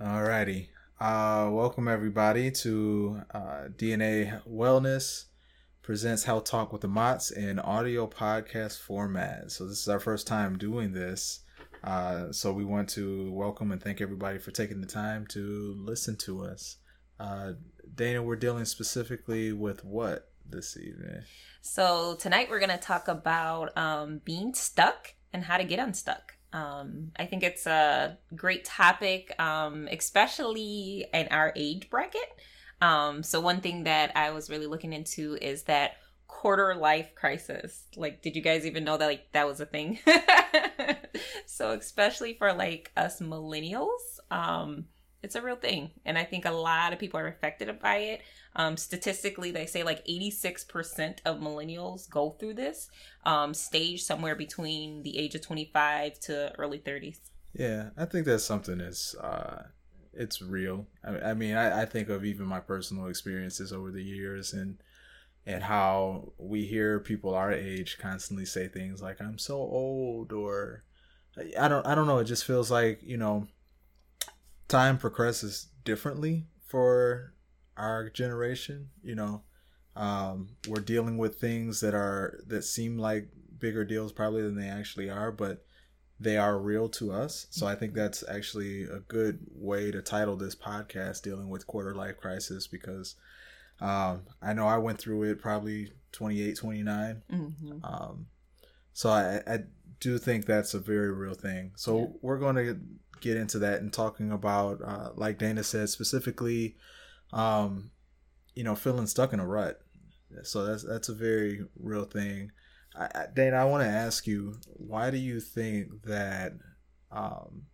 Alrighty. Uh, welcome everybody to uh, DNA Wellness presents Health Talk with the Mots in audio podcast format. So this is our first time doing this. Uh, so we want to welcome and thank everybody for taking the time to listen to us. Uh, Dana, we're dealing specifically with what this evening? So tonight we're going to talk about um, being stuck and how to get unstuck. Um, I think it's a great topic, um, especially in our age bracket. Um, so one thing that I was really looking into is that quarter life crisis. Like, did you guys even know that like that was a thing? so especially for like us millennials, um, it's a real thing, and I think a lot of people are affected by it. Um, statistically, they say like 86% of millennials go through this um, stage somewhere between the age of 25 to early 30s. Yeah, I think that's something that's uh, it's real. I, I mean, I, I think of even my personal experiences over the years and and how we hear people our age constantly say things like "I'm so old" or I don't I don't know. It just feels like you know time progresses differently for our generation. You know, um, we're dealing with things that are that seem like bigger deals probably than they actually are, but they are real to us. So I think that's actually a good way to title this podcast dealing with quarter life crisis because um, I know I went through it probably 28, 29. Mm-hmm. Um, so I, I do think that's a very real thing. So yeah. we're going to get into that and talking about, uh, like Dana said, specifically um, you know, feeling stuck in a rut. So that's that's a very real thing. I, Dana, I want to ask you, why do you think that? Um,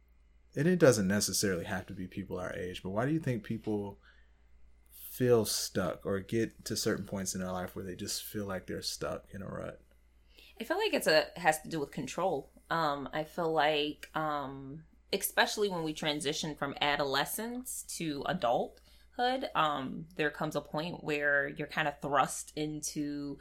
and it doesn't necessarily have to be people our age, but why do you think people feel stuck or get to certain points in their life where they just feel like they're stuck in a rut? I feel like it's a has to do with control. Um, I feel like, um, especially when we transition from adolescence to adulthood, um, there comes a point where you're kind of thrust into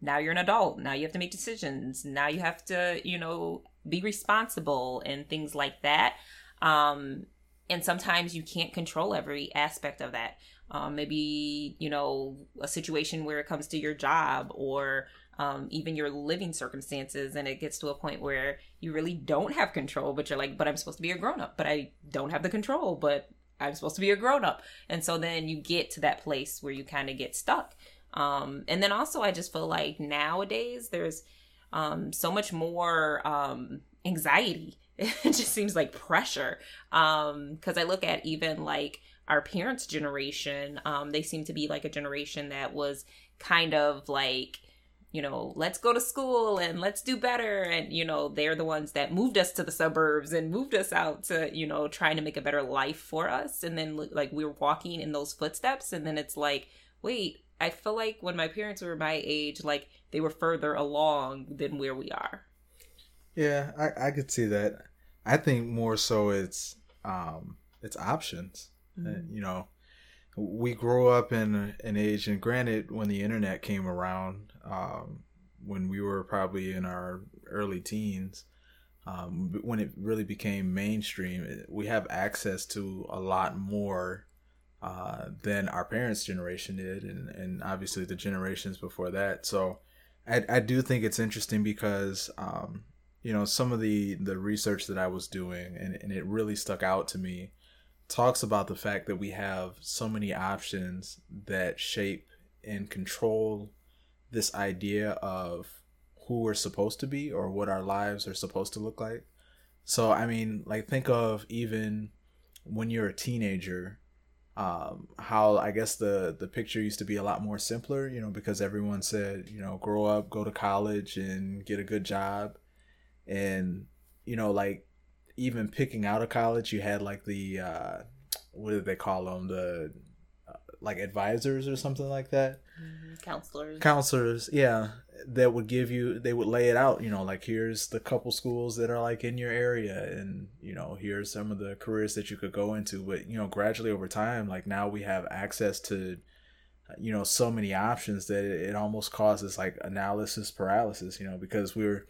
now you're an adult. Now you have to make decisions. Now you have to, you know, be responsible and things like that. Um, and sometimes you can't control every aspect of that. Um, maybe, you know, a situation where it comes to your job or um, even your living circumstances. And it gets to a point where you really don't have control, but you're like, but I'm supposed to be a grown up, but I don't have the control, but I'm supposed to be a grown up. And so then you get to that place where you kind of get stuck. Um, and then also, I just feel like nowadays there's um, so much more um, anxiety. It just seems like pressure. Because um, I look at even like our parents' generation, um, they seem to be like a generation that was kind of like you know, let's go to school and let's do better. And, you know, they're the ones that moved us to the suburbs and moved us out to, you know, trying to make a better life for us. And then, like, we were walking in those footsteps. And then it's like, wait, I feel like when my parents were my age, like, they were further along than where we are. Yeah, I, I could see that. I think more so it's, um, it's options. Mm-hmm. Uh, you know, we grew up in an age, and granted, when the internet came around, um, when we were probably in our early teens, um, when it really became mainstream, we have access to a lot more uh, than our parents' generation did, and, and obviously the generations before that. So I, I do think it's interesting because, um, you know, some of the, the research that I was doing, and, and it really stuck out to me talks about the fact that we have so many options that shape and control this idea of who we're supposed to be or what our lives are supposed to look like. So, I mean, like, think of even when you're a teenager, um, how I guess the, the picture used to be a lot more simpler, you know, because everyone said, you know, grow up, go to college, and get a good job. And, you know, like, even picking out of college, you had like the uh, what did they call them? The uh, like advisors or something like that. Mm-hmm. Counselors. Counselors, yeah, that would give you. They would lay it out. You know, like here's the couple schools that are like in your area, and you know here's some of the careers that you could go into. But you know, gradually over time, like now we have access to you know so many options that it, it almost causes like analysis paralysis you know because we're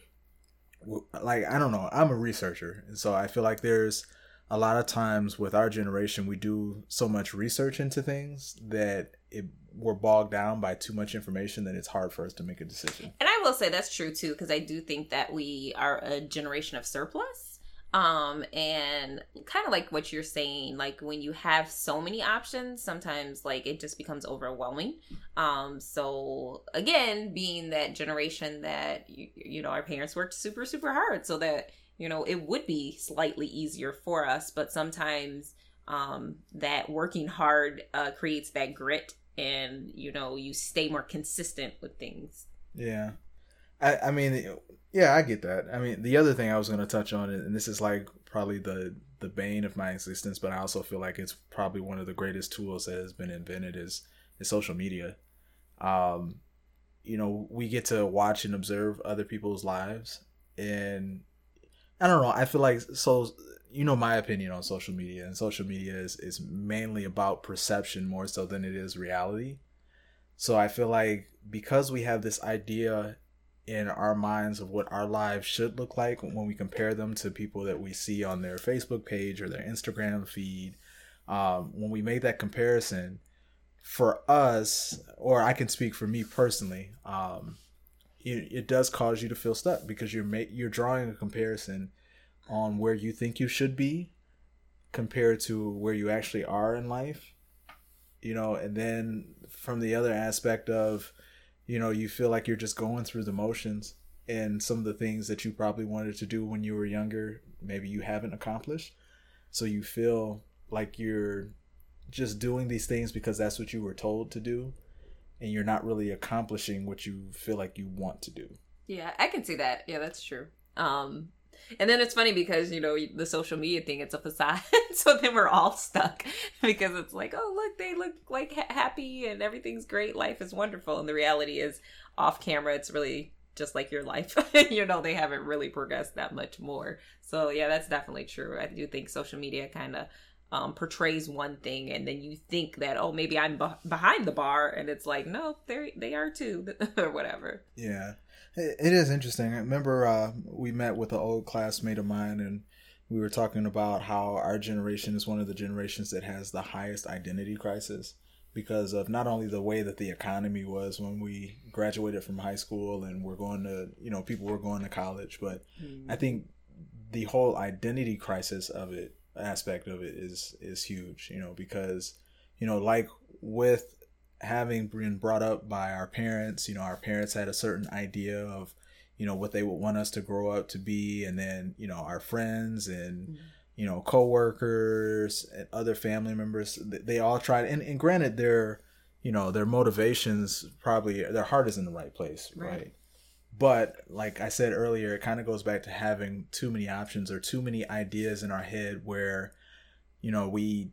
like I don't know. I'm a researcher, and so I feel like there's a lot of times with our generation we do so much research into things that it we're bogged down by too much information that it's hard for us to make a decision. And I will say that's true too, because I do think that we are a generation of surplus. Um, and kind of like what you're saying, like when you have so many options, sometimes like it just becomes overwhelming. Um, so again, being that generation that you, you know our parents worked super super hard so that you know it would be slightly easier for us, but sometimes um that working hard uh creates that grit and you know you stay more consistent with things Yeah. I, I mean, yeah, I get that. I mean, the other thing I was going to touch on, and this is like probably the the bane of my existence, but I also feel like it's probably one of the greatest tools that has been invented is is social media. Um, you know, we get to watch and observe other people's lives, and I don't know. I feel like so. You know my opinion on social media, and social media is is mainly about perception more so than it is reality. So I feel like because we have this idea in our minds of what our lives should look like when we compare them to people that we see on their Facebook page or their Instagram feed, um, when we make that comparison, for us, or I can speak for me personally, um, it, it does cause you to feel stuck because you're ma- you're drawing a comparison on where you think you should be compared to where you actually are in life you know and then from the other aspect of you know you feel like you're just going through the motions and some of the things that you probably wanted to do when you were younger maybe you haven't accomplished so you feel like you're just doing these things because that's what you were told to do and you're not really accomplishing what you feel like you want to do Yeah, I can see that. Yeah, that's true. Um, and then it's funny because you know the social media thing it's a facade, so then we're all stuck because it's like, oh look, they look like ha- happy and everything's great, life is wonderful, and the reality is off camera, it's really just like your life. you know, they haven't really progressed that much more. So yeah, that's definitely true. I do think social media kind of um, portrays one thing, and then you think that oh maybe I'm be- behind the bar, and it's like no, they they are too, or whatever. Yeah, it, is interesting. I remember uh, we met with an old classmate of mine, and we were talking about how our generation is one of the generations that has the highest identity crisis because of not only the way that the economy was when we graduated from high school and we're going to, you know, people were going to college, but I think the whole identity crisis of it aspect of it is is huge, you know, because you know, like with having been brought up by our parents, you know, our parents had a certain idea of, you know, what they would want us to grow up to be and then, you know, our friends and mm-hmm. you know, coworkers and other family members, they all tried and, and granted their you know, their motivations probably their heart is in the right place, Right. right? But like I said earlier, it kind of goes back to having too many options or too many ideas in our head where, you know, we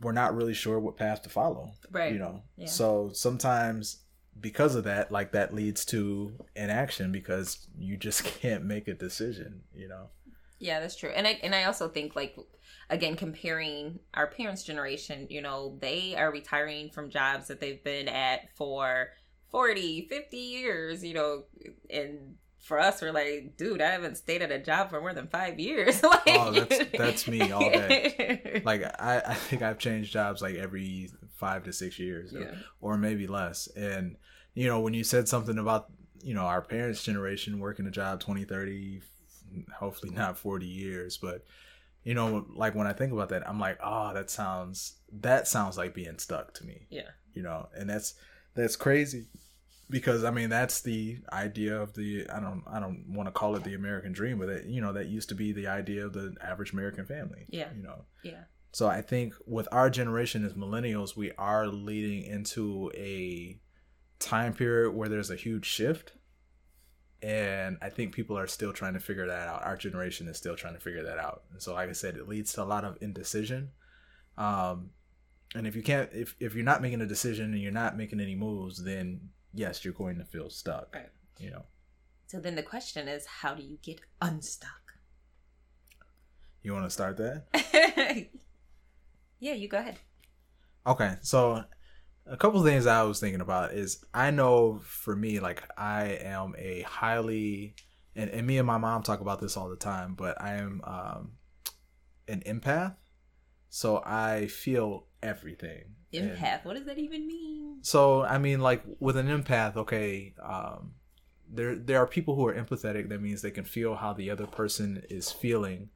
we're not really sure what path to follow. Right. You know. Yeah. So sometimes because of that, like that leads to inaction because you just can't make a decision, you know. Yeah, that's true. And I and I also think like again comparing our parents' generation, you know, they are retiring from jobs that they've been at for 40, 50 years, you know, and for us we're like, dude, I haven't stayed at a job for more than 5 years. like Oh, that's- that's me all day. Like I, I think I've changed jobs like every five to six years, or, or maybe less. And you know, when you said something about you know our parents' generation working a job 20, 30, hopefully not forty years, but you know, like when I think about that, I'm like, oh, that sounds that sounds like being stuck to me. Yeah. You know, and that's that's crazy because I mean that's the idea of the I don't I don't want to call it the American dream, but it, you know that used to be the idea of the average American family. Yeah. You know. Yeah. So I think with our generation as millennials, we are leading into a time period where there's a huge shift. And I think people are still trying to figure that out. Our generation is still trying to figure that out. And so like I said, it leads to a lot of indecision. Um and if you can't if, if you're not making a decision and you're not making any moves, then yes, you're going to feel stuck. Right. You know. So then the question is how do you get unstuck? You want to start that? yeah, you go ahead. Okay, so a couple things I was thinking about is I know for me, like I am a highly and, and me and my mom talk about this all the time, but I am um, an empath, so I feel everything. Empath. And what does that even mean? So I mean, like with an empath, okay, um, there there are people who are empathetic. That means they can feel how the other person is feeling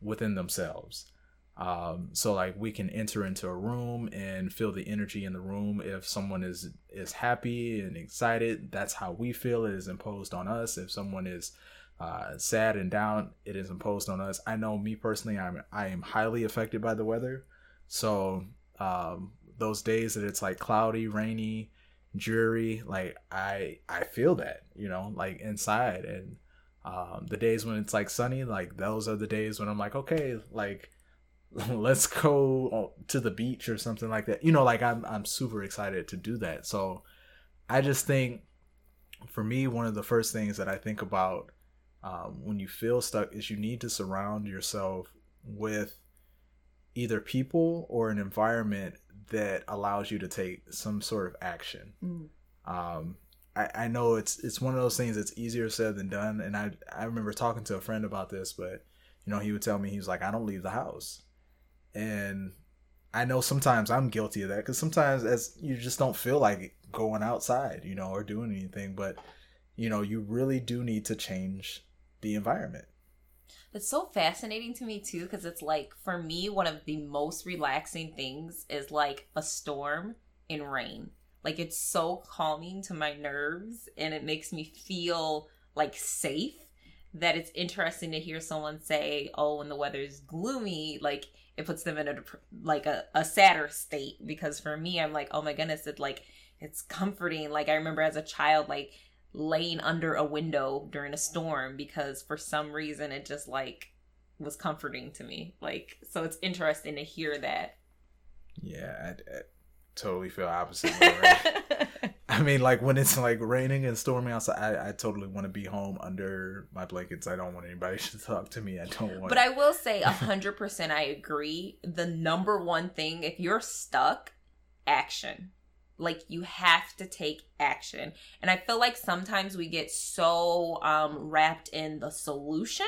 within themselves. Um, so like we can enter into a room and feel the energy in the room. If someone is is happy and excited, that's how we feel. It is imposed on us. If someone is uh, sad and down, it is imposed on us. I know me personally, I'm I am highly affected by the weather. So um, those days that it's like cloudy, rainy, dreary, like I I feel that you know like inside. And um, the days when it's like sunny, like those are the days when I'm like okay, like let's go to the beach or something like that. You know, like I'm I'm super excited to do that. So I just think for me, one of the first things that I think about um, when you feel stuck is you need to surround yourself with either people or an environment that allows you to take some sort of action. Mm. Um, I, I know it's it's one of those things that's easier said than done, and I I remember talking to a friend about this, but you know he would tell me he was like I don't leave the house and I know sometimes I'm guilty of that because sometimes as you just don't feel like going outside, you know, or doing anything. But you know, you really do need to change the environment. It's so fascinating to me too because it's like for me one of the most relaxing things is like a storm in rain. Like it's so calming to my nerves and it makes me feel like safe that it's interesting to hear someone say, "Oh, when the weather's gloomy, like it puts them in a like a, a sadder state." Because for me, I'm like, "Oh my goodness, it like it's comforting." Like I remember as a child, like laying under a window during a storm because for some reason it just like was comforting to me. Like so, it's interesting to hear that. Yeah, I, I totally feel opposite. I mean, like when it's like raining and storming outside, I, I totally want to be home under my blankets. I don't want anybody to talk to me. I don't want. But I will say, a hundred percent, I agree. The number one thing, if you're stuck, action. Like you have to take action, and I feel like sometimes we get so um, wrapped in the solution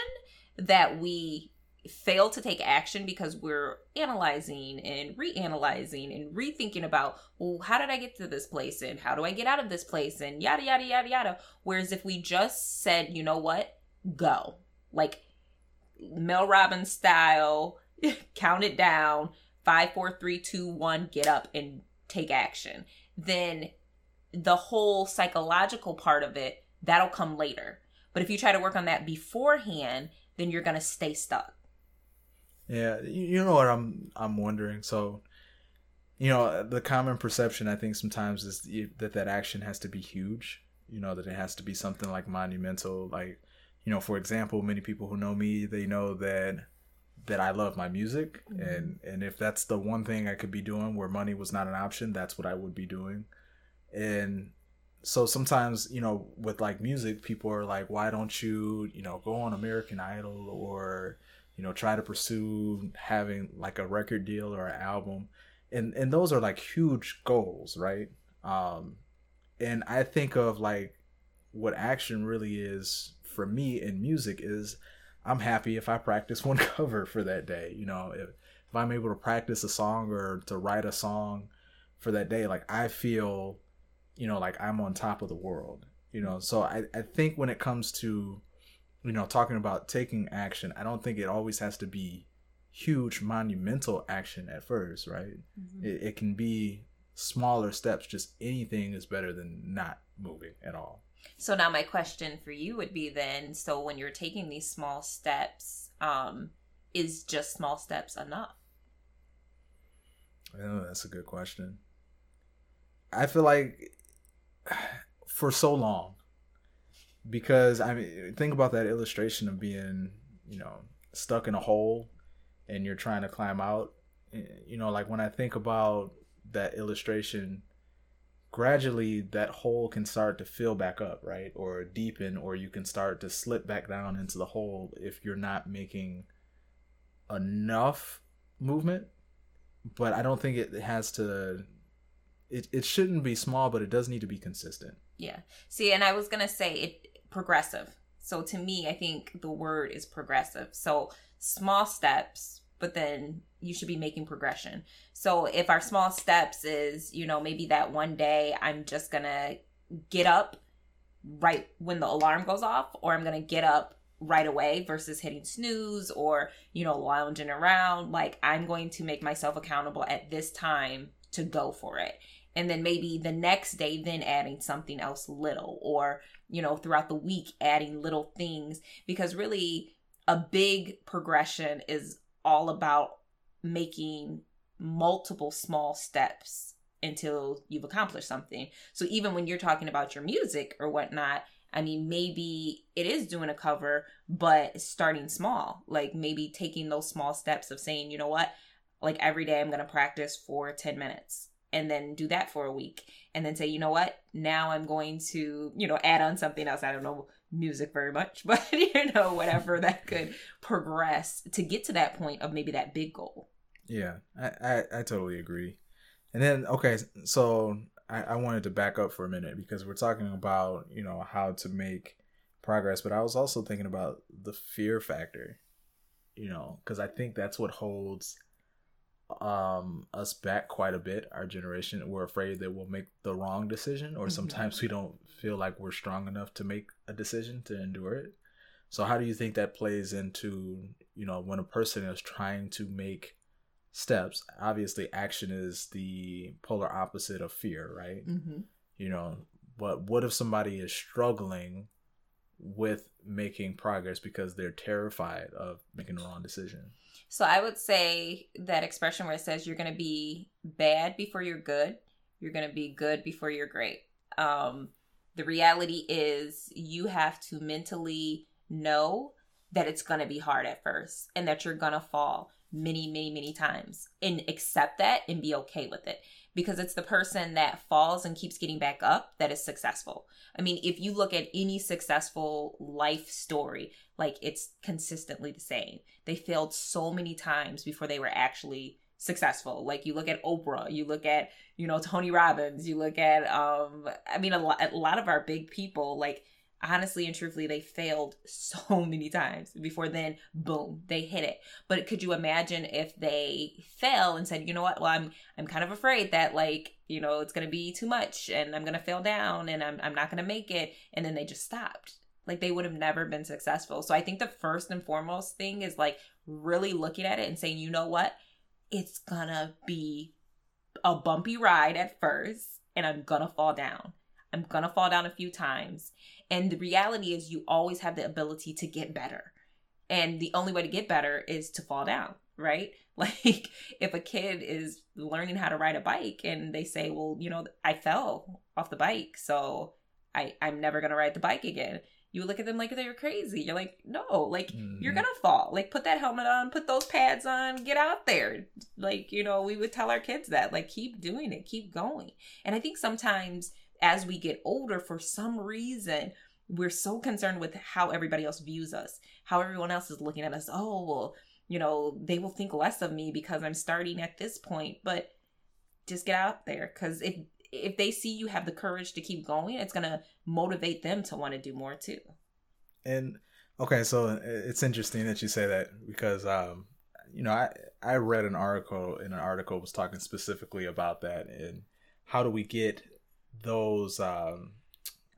that we fail to take action because we're analyzing and reanalyzing and rethinking about well how did i get to this place and how do i get out of this place and yada yada yada yada. Whereas if we just said you know what? Go. Like mel robbins style count it down. Five four three two one get up and take action then the whole psychological part of it that'll come later but if you try to work on that beforehand then you're going to stay stuck yeah, you know what I'm I'm wondering. So, you know, the common perception I think sometimes is that that action has to be huge. You know, that it has to be something like monumental. Like, you know, for example, many people who know me, they know that that I love my music, mm-hmm. and and if that's the one thing I could be doing where money was not an option, that's what I would be doing. And so sometimes, you know, with like music, people are like, why don't you, you know, go on American Idol or you know try to pursue having like a record deal or an album and and those are like huge goals right um and i think of like what action really is for me in music is i'm happy if i practice one cover for that day you know if, if i'm able to practice a song or to write a song for that day like i feel you know like i'm on top of the world you know so i, I think when it comes to you know, talking about taking action, I don't think it always has to be huge monumental action at first, right? Mm-hmm. It, it can be smaller steps. Just anything is better than not moving at all. So now my question for you would be then, so when you're taking these small steps, um, is just small steps enough? Oh, that's a good question. I feel like for so long, because I mean, think about that illustration of being, you know, stuck in a hole and you're trying to climb out. You know, like when I think about that illustration, gradually that hole can start to fill back up, right? Or deepen, or you can start to slip back down into the hole if you're not making enough movement. But I don't think it has to, it, it shouldn't be small, but it does need to be consistent. Yeah. See, and I was to say it progressive. So to me, I think the word is progressive. So small steps, but then you should be making progression. So if our small steps is, you know, maybe that one day I'm just going to get up right when the alarm goes off or I'm going to get up right away versus hitting snooze or, you know, lounging around, like I'm going to make myself accountable at this time to go for it and then maybe the next day then adding something else little or you know throughout the week adding little things because really a big progression is all about making multiple small steps until you've accomplished something. So even when you're talking about your music or whatnot I mean, maybe it is doing a cover, but starting small. Like maybe taking those small steps of saying, you know what, like every day I'm going to practice for 10 minutes and then do that for a week and then say you know what? Now i'm going to you know add on something else i don't know music very much but you know whatever that could progress to get to that point of maybe that big goal. Yeah i i, I totally agree. And then okay so I, I wanted to back up for a minute because we're talking about you know how to make progress but i was also thinking about the fear factor you know because i think that's what holds um us back quite a bit our generation we're afraid that we'll make the wrong decision or mm-hmm. sometimes we don't feel like we're strong enough to make a decision to endure it so how do you think that plays into you know when a person is trying to make steps obviously action is the polar opposite of fear right mm-hmm. you know but what if somebody is struggling with making progress because they're terrified of making the wrong decision so I would say that expression where it says you're going to be bad before you're good, you're going to be good before you're great. Um, the reality is you have to mentally know that it's going to be hard at first and that you're going to fall many, many, many times and accept that and be okay with it because it's the person that falls and keeps getting back up that is successful. I mean, if you look at any successful life story, like it's consistently the same. They failed so many times before they were actually successful. Like you look at Oprah, you look at, you know, Tony Robbins, you look at um I mean a lot, a lot of our big people like honestly and truthfully they failed so many times before then boom they hit it. But could you imagine if they fell and said you know what? Well i'm i'm kind of afraid that like you know it's to be too much and i'm to fail down and i'm, I'm not to make it and then they just stopped. Like they would have never been successful. So i think the first and foremost thing is like really looking at it and saying you know what? It's gonna be a bumpy ride at first and i'm gonna fall down. I'm gonna fall down a few times and the reality is, you always have the ability to get better. And the only way to get better is to fall down, right? Like if a kid is learning how to ride a bike and they say, well, you know, I fell off the bike, so I, I'm never going to ride the bike again. You look at them like they're crazy. You're like, no, like mm-hmm. you're going to fall. Like put that helmet on, put those pads on, get out there. Like, you know, we would tell our kids that, like, keep doing it, keep going. And I think sometimes as we get older, for some reason, we're so concerned with how everybody else views us, how everyone else is looking at us. Oh, well, you know, they will think less of me because I'm starting at this point. But just get out there because if if they see you have the courage to keep going, it's gonna motivate them to want to do more too. And okay, so it's interesting that you say that because um, you know, I I read an article in an article was talking specifically about that and how do we get those um,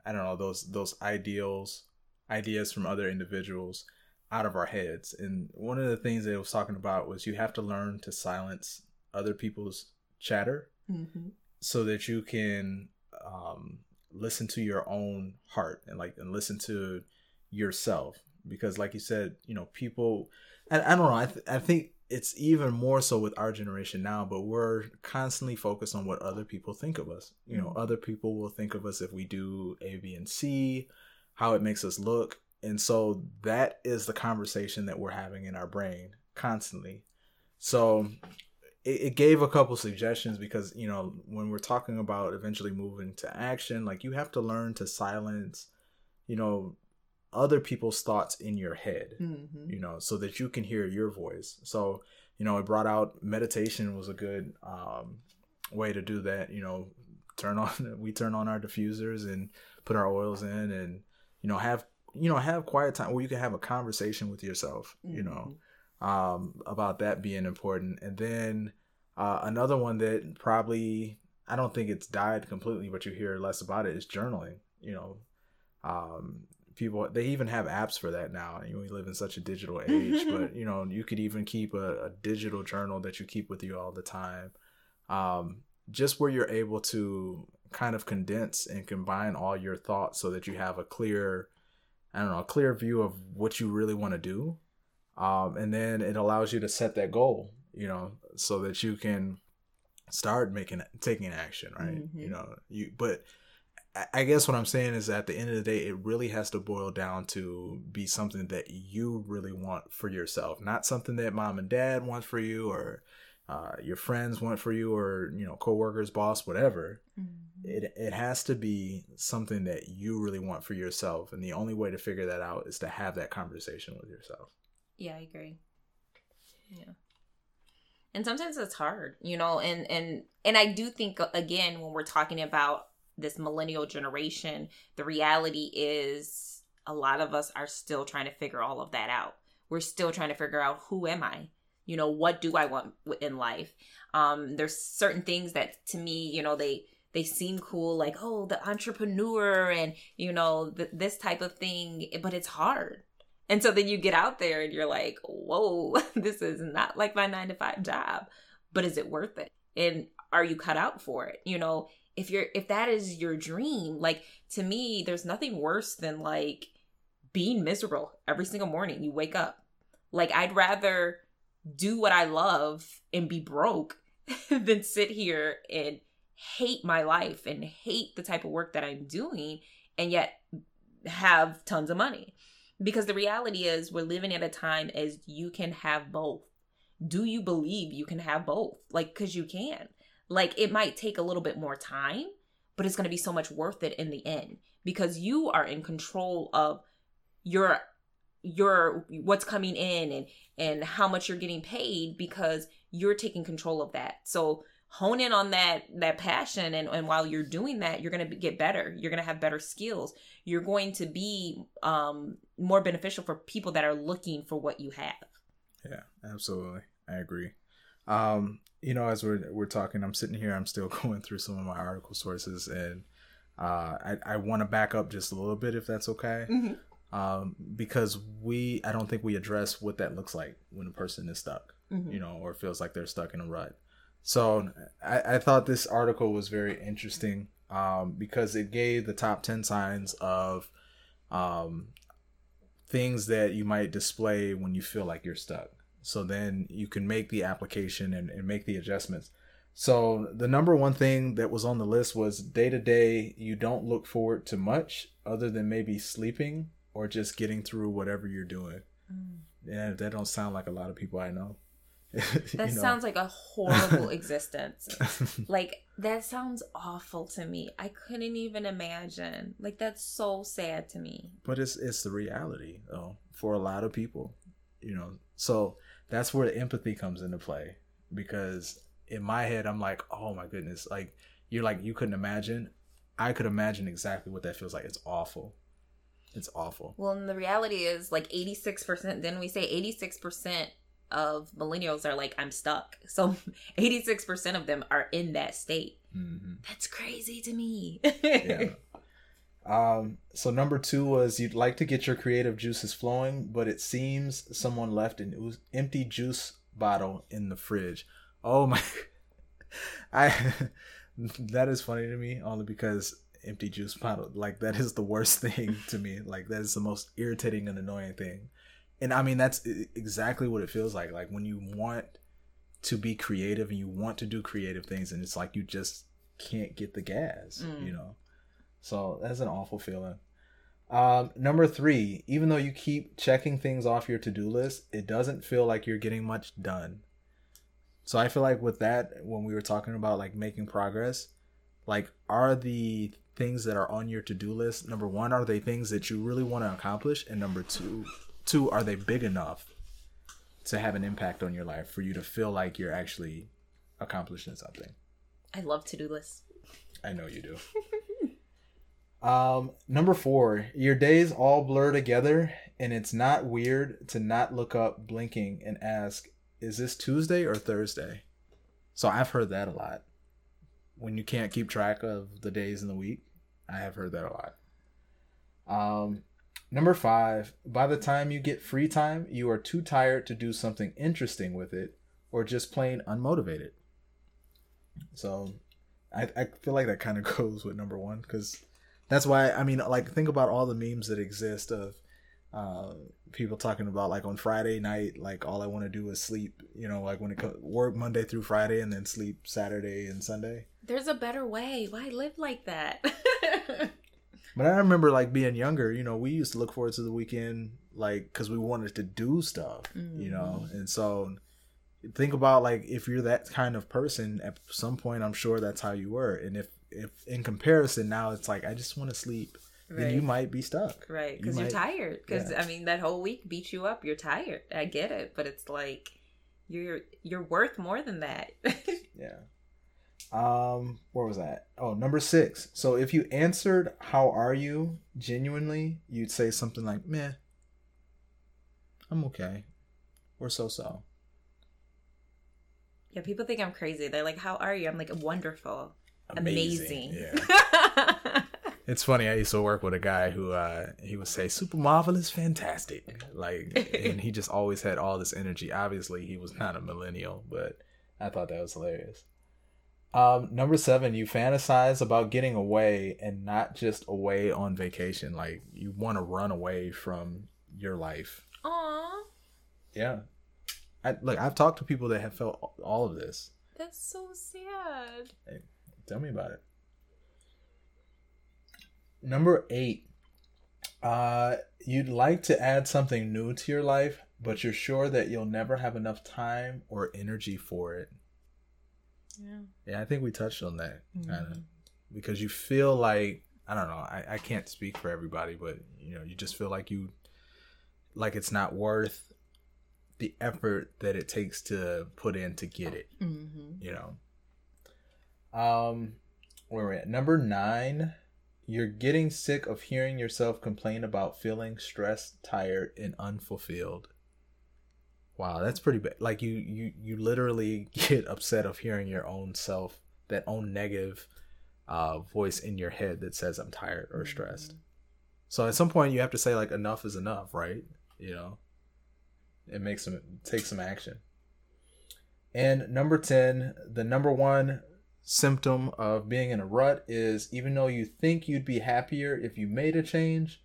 I don't know those those ideals ideas from other individuals out of our heads. And one of the things that it was talking about was you have to learn to silence other people's chatter mm-hmm. so that you can um, listen to your own heart and like and listen to yourself because like you said you know people I, I don't know I, th- I think it's even more so with our generation now but we're constantly focused on what other people think of us. You know mm-hmm. other people will think of us if we do a b and c how it makes us look. And so that is the conversation that we're having in our brain constantly. So it, it gave a couple suggestions because you know when we're talking about eventually moving to action like you have to learn to silence you know other people's thoughts in your head mm-hmm. you know so that you can hear your voice so you know it brought out meditation was a good um, way to do that you know turn on we turn on our diffusers and put our oils in and you know have you know have quiet time where you can have a conversation with yourself you know Mm-hmm. um about that being important and then uh another one that probably i don't think it's died completely but you hear less about it is journaling you know um people they even have apps for that now and we live in such a digital age but you know you could even keep a, a digital journal that you keep with you all the time um just where you're able to kind of condense and combine all your thoughts so that you have a clear i don't know a clear view of what you really want to do um and then it allows you to set that goal you know so that you can start making taking action right Mhm. you know you but I- guess what I'm saying is at the end of the day, it really has to boil down to be something that you really want for yourself, not something that mom and dad want for you or uh, your friends want for you or, you know, coworkers, boss, whatever. Mhm. It, it has to be something that you really want for yourself. And the only way to figure that out is to have that conversation with yourself. Yeah, I agree. Yeah. And sometimes it's hard, you know, and and and I do think again when we're talking about this millennial generation, the reality is a lot of us are still trying to figure all of that out. We're still trying to figure out who am I? You know, what do I want in life? Um there's certain things that to me, you know, they they seem cool like oh the entrepreneur and you know th- this type of thing but it's hard and so then you get out there and you're like, whoa, this is not like my nine to five job, but is it worth it? And are you cut out for it? You know, if you're, if that is your dream, like to me, there's nothing worse than like being miserable every single morning. You wake up. Like I'd rather do what I love and be broke than sit here and hate my life and hate the type of work that I'm doing and yet have tons of money. Because the reality is we're living at a time as you can have both. Do you believe you can have both? Like because you can like it might take a little bit more time but it's going to be so much worth it in the end because you are in control of your your what's coming in and and how much you're getting paid because you're taking control of that so hone in on that that passion and, and while you're doing that you're going to get better you're going to have better skills you're going to be um more beneficial for people that are looking for what you have Yeah, absolutely. I agree. Um, you know, as we're we're talking, I'm sitting here, I'm still going through some of my article sources and uh I, I want to back up just a little bit if that's okay. Um, because we I don't think we address what that looks like when a person is stuck, Mhm. you know, or feels like they're stuck in a rut. So I, I thought this article was very interesting um, because it gave the top 10 signs of um, things that you might display when you feel like you're stuck. So then you can make the application and, and make the adjustments. So the number one thing that was on the list was day to day, you don't look forward to much other than maybe sleeping or just getting through whatever you're doing. Mm. Yeah, that don't sound like a lot of people I know. that know? sounds like a horrible existence like that sounds awful to me i couldn't even imagine like that's so sad to me but it's it's the reality though for a lot of people you know so that's where the empathy comes into play because in my head i'm like oh my goodness. Like you're like you couldn't imagine. I could imagine exactly what that feels like. It's awful. It's awful. Well and the reality is like 86% then we say 86% of millennials are like i'm stuck. So 86% of them are in that state. Hmm that's crazy to me. Yeah um so number two was you'd like to get your creative juices flowing but it seems someone left an empty juice bottle in the fridge. Oh my i that is funny to me only because empty juice bottle like that is the worst thing to me. Like that is the most irritating and annoying thing. And i mean that's exactly what it feels like. Like when you want to be creative and you want to do creative things and it's like you just can't get the gas Mm. you know so that's an awful feeling. Um, number three even though you keep checking things off your to-do list it doesn't feel like you're getting much done. So i feel like with that when we were talking about like making progress like are the things that are on your to-do list number one are they things that you really want to accomplish? And number two two are they big enough to have an impact on your life for you to feel like you're actually accomplishing something? I love to-do lists. I know you do Um, number four, your days all blur together, and it's not weird to not look up blinking and ask, "Is this Tuesday or Thursday?" So I've heard that a lot. When you can't keep track of the days in the week, I have heard that a lot. Um, number five, by the time you get free time, you are too tired to do something interesting with it, or just plain unmotivated. So, I I feel like that kind of goes with number one because that's why I mean, like, think about all the memes that exist of uh, people talking about like on Friday night, like all I want to do is sleep. You know, like when it co- work Monday through Friday and then sleep Saturday and Sunday. There's a better way. Why live like that? But I remember like being younger, you know, we used to look forward to the weekend, like because we wanted to do stuff, you know, and so think about like if you're that kind of person at some point i'm sure that's how you were and if if in comparison now it's like i just want to sleep then you might be stuck right, because you are tired. Because yeah. I mean, that whole week beat you up. You're tired. I get it, but it's like you're you're worth more than that. yeah um where was that oh number six so if you answered how are you genuinely you'd say something like meh i'm okay or so so yeah, people think I'm crazy. They're like, "How are you?" I'm like, "Wonderful, amazing." yeah It's funny. I used to work with a guy who uh, he would say "super marvelous, fantastic," like, and he just always had all this energy. Obviously, he was not a millennial, but I thought that was hilarious. Um, number seven, you fantasize about getting away and not just away on vacation. Like you want to run away from your life. Aw, Yeah. I, look, I've talked to people that have felt all of this. that's so sad. Tell me about it. Number eight. Uh, you'd like to add something new to your life, but you're sure that you'll never have enough time or energy for it. Yeah. Yeah, I think we touched on that kind of because you feel like I don't know. I, I can't speak for everybody, but you know, you just feel like you like it's not worth the effort that it takes to put in to get it Mm-hmm. you know. Um, where we're at number nine, you're getting sick of hearing yourself complain about feeling stressed, tired, and unfulfilled. Wow, that's pretty bad. Like you, you, you literally get upset of hearing your own self, that own negative uh, voice in your head that says I'm tired or stressed. So at some point, you have to say like enough is enough, right? You know, it makes some take some action. And number 10, the number one symptom of being in a rut is even though you think you'd be happier if you made a change,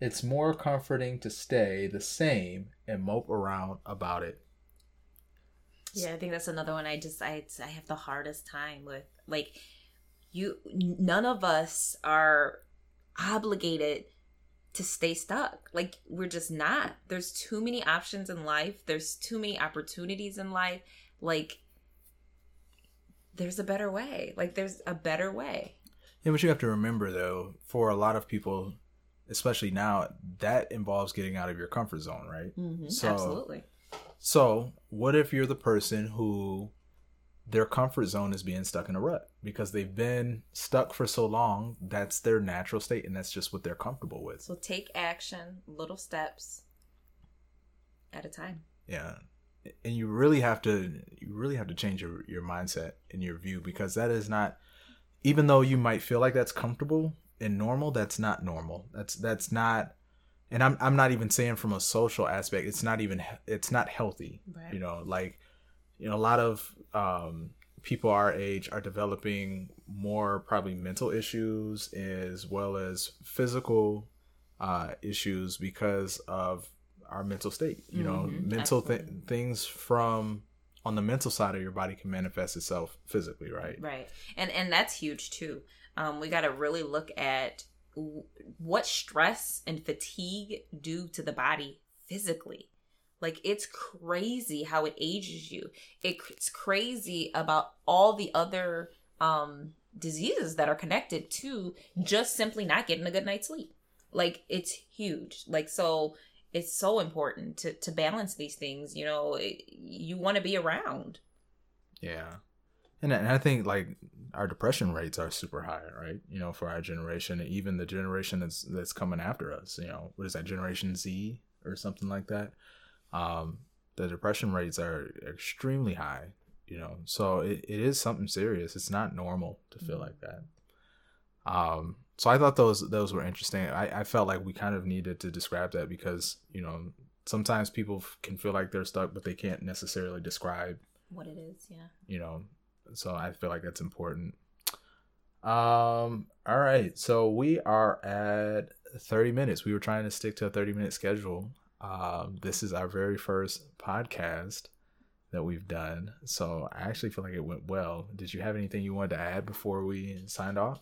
it's more comforting to stay the same and mope around about it. Yeah, I think that's another one. I just I I have the hardest time with like you. None of us are obligated to stay stuck. Like we're just not. There's too many options in life. There's too many opportunities in life. Like there's a better way. Like there's a better way. Yeah, but you have to remember though, for a lot of people, especially now, that involves getting out of your comfort zone, right? Mm-hmm. So- Absolutely. So, what if you're the person who their comfort zone is being stuck in a rut because they've been stuck for so long? That's their natural state, and that's just what they're comfortable with. So take action, little steps at a time. Yeah, and you really have to you really have to change your your mindset and your view because that is not. Even though you might feel like that's comfortable and normal, that's not normal. That's that's not. And I'm I'm not even saying from a social aspect. It's not even it's not healthy. Right. You know, like you know, a lot of um, people our age are developing more probably mental issues as well as physical uh, issues because of our mental state. You know, Mhm, mental th- things from on the mental side of your body can manifest itself physically, right? Right. And and that's huge too. Um, we got to really look at w- what stress and fatigue do to the body physically. Like it's crazy how it ages you. It, it's crazy about all the other um diseases that are connected to just simply not getting a good night's sleep. Like it's huge. Like so it's so important to to balance these things, you know, it, you want to be around. Yeah. and, and I think like our depression rates are super high, right? You know, for our generation, even the generation that's that's coming after us. You know, what is that Generation Z or something like that? Um, the depression rates are extremely high. You know, so it, it is something serious. It's not normal to feel like that. Um, so I thought those those were interesting. I, I felt like we kind of needed to describe that because you know sometimes people can feel like they're stuck, but they can't necessarily describe what it is. Yeah. You know, so I feel like that's important. Um. All right. So we are at 30 minutes. We were trying to stick to a 30 minute schedule. Um. This is our very first podcast that we've done. So I actually feel like it went well. Did you have anything you wanted to add before we signed off?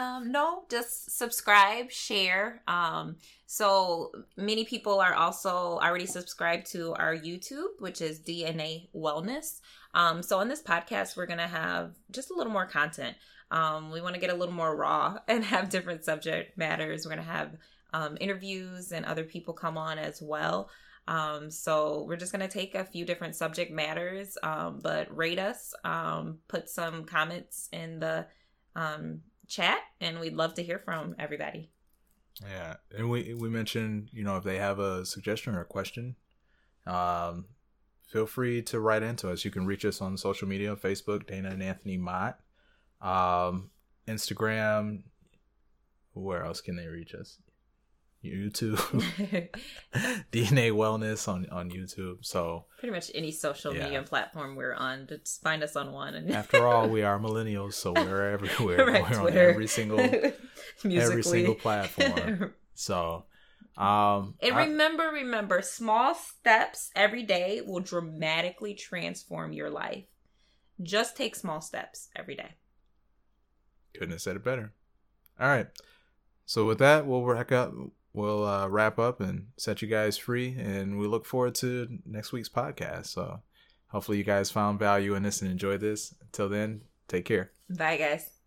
Um, no, just subscribe, share. Um, so many people are also already subscribed to our YouTube, which is DNA Wellness. Um, so on this podcast, we're gonna have just a little more content. Um, we want to get a little more raw and have different subject matters. We're gonna have um, interviews and other people come on as well. Um, so we're just gonna take a few different subject matters, um, but rate us, um, put some comments in the um, chat, and we'd love to hear from everybody. Yeah, and we we mentioned you know if they have a suggestion or a question, um, feel free to write into us. You can reach us on social media: Facebook, Dana and Anthony Mott, um, Instagram. Where else can they reach us? YouTube, DNA Wellness on on YouTube. So pretty much any social yeah. media platform we're on, just find us on one. And after all, we are millennials, so we're everywhere. right, we're Twitter. on every single every single platform. So. Um, and remember, I, remember, small steps every day will dramatically transform your life. Just take small steps every day. Couldn't have said it better. All right. So with that, we'll wrap up we'll uh, wrap up and set you guys free. And we look forward to next week's podcast. So hopefully you guys found value in this and enjoyed this. Until then, take care. Bye, guys.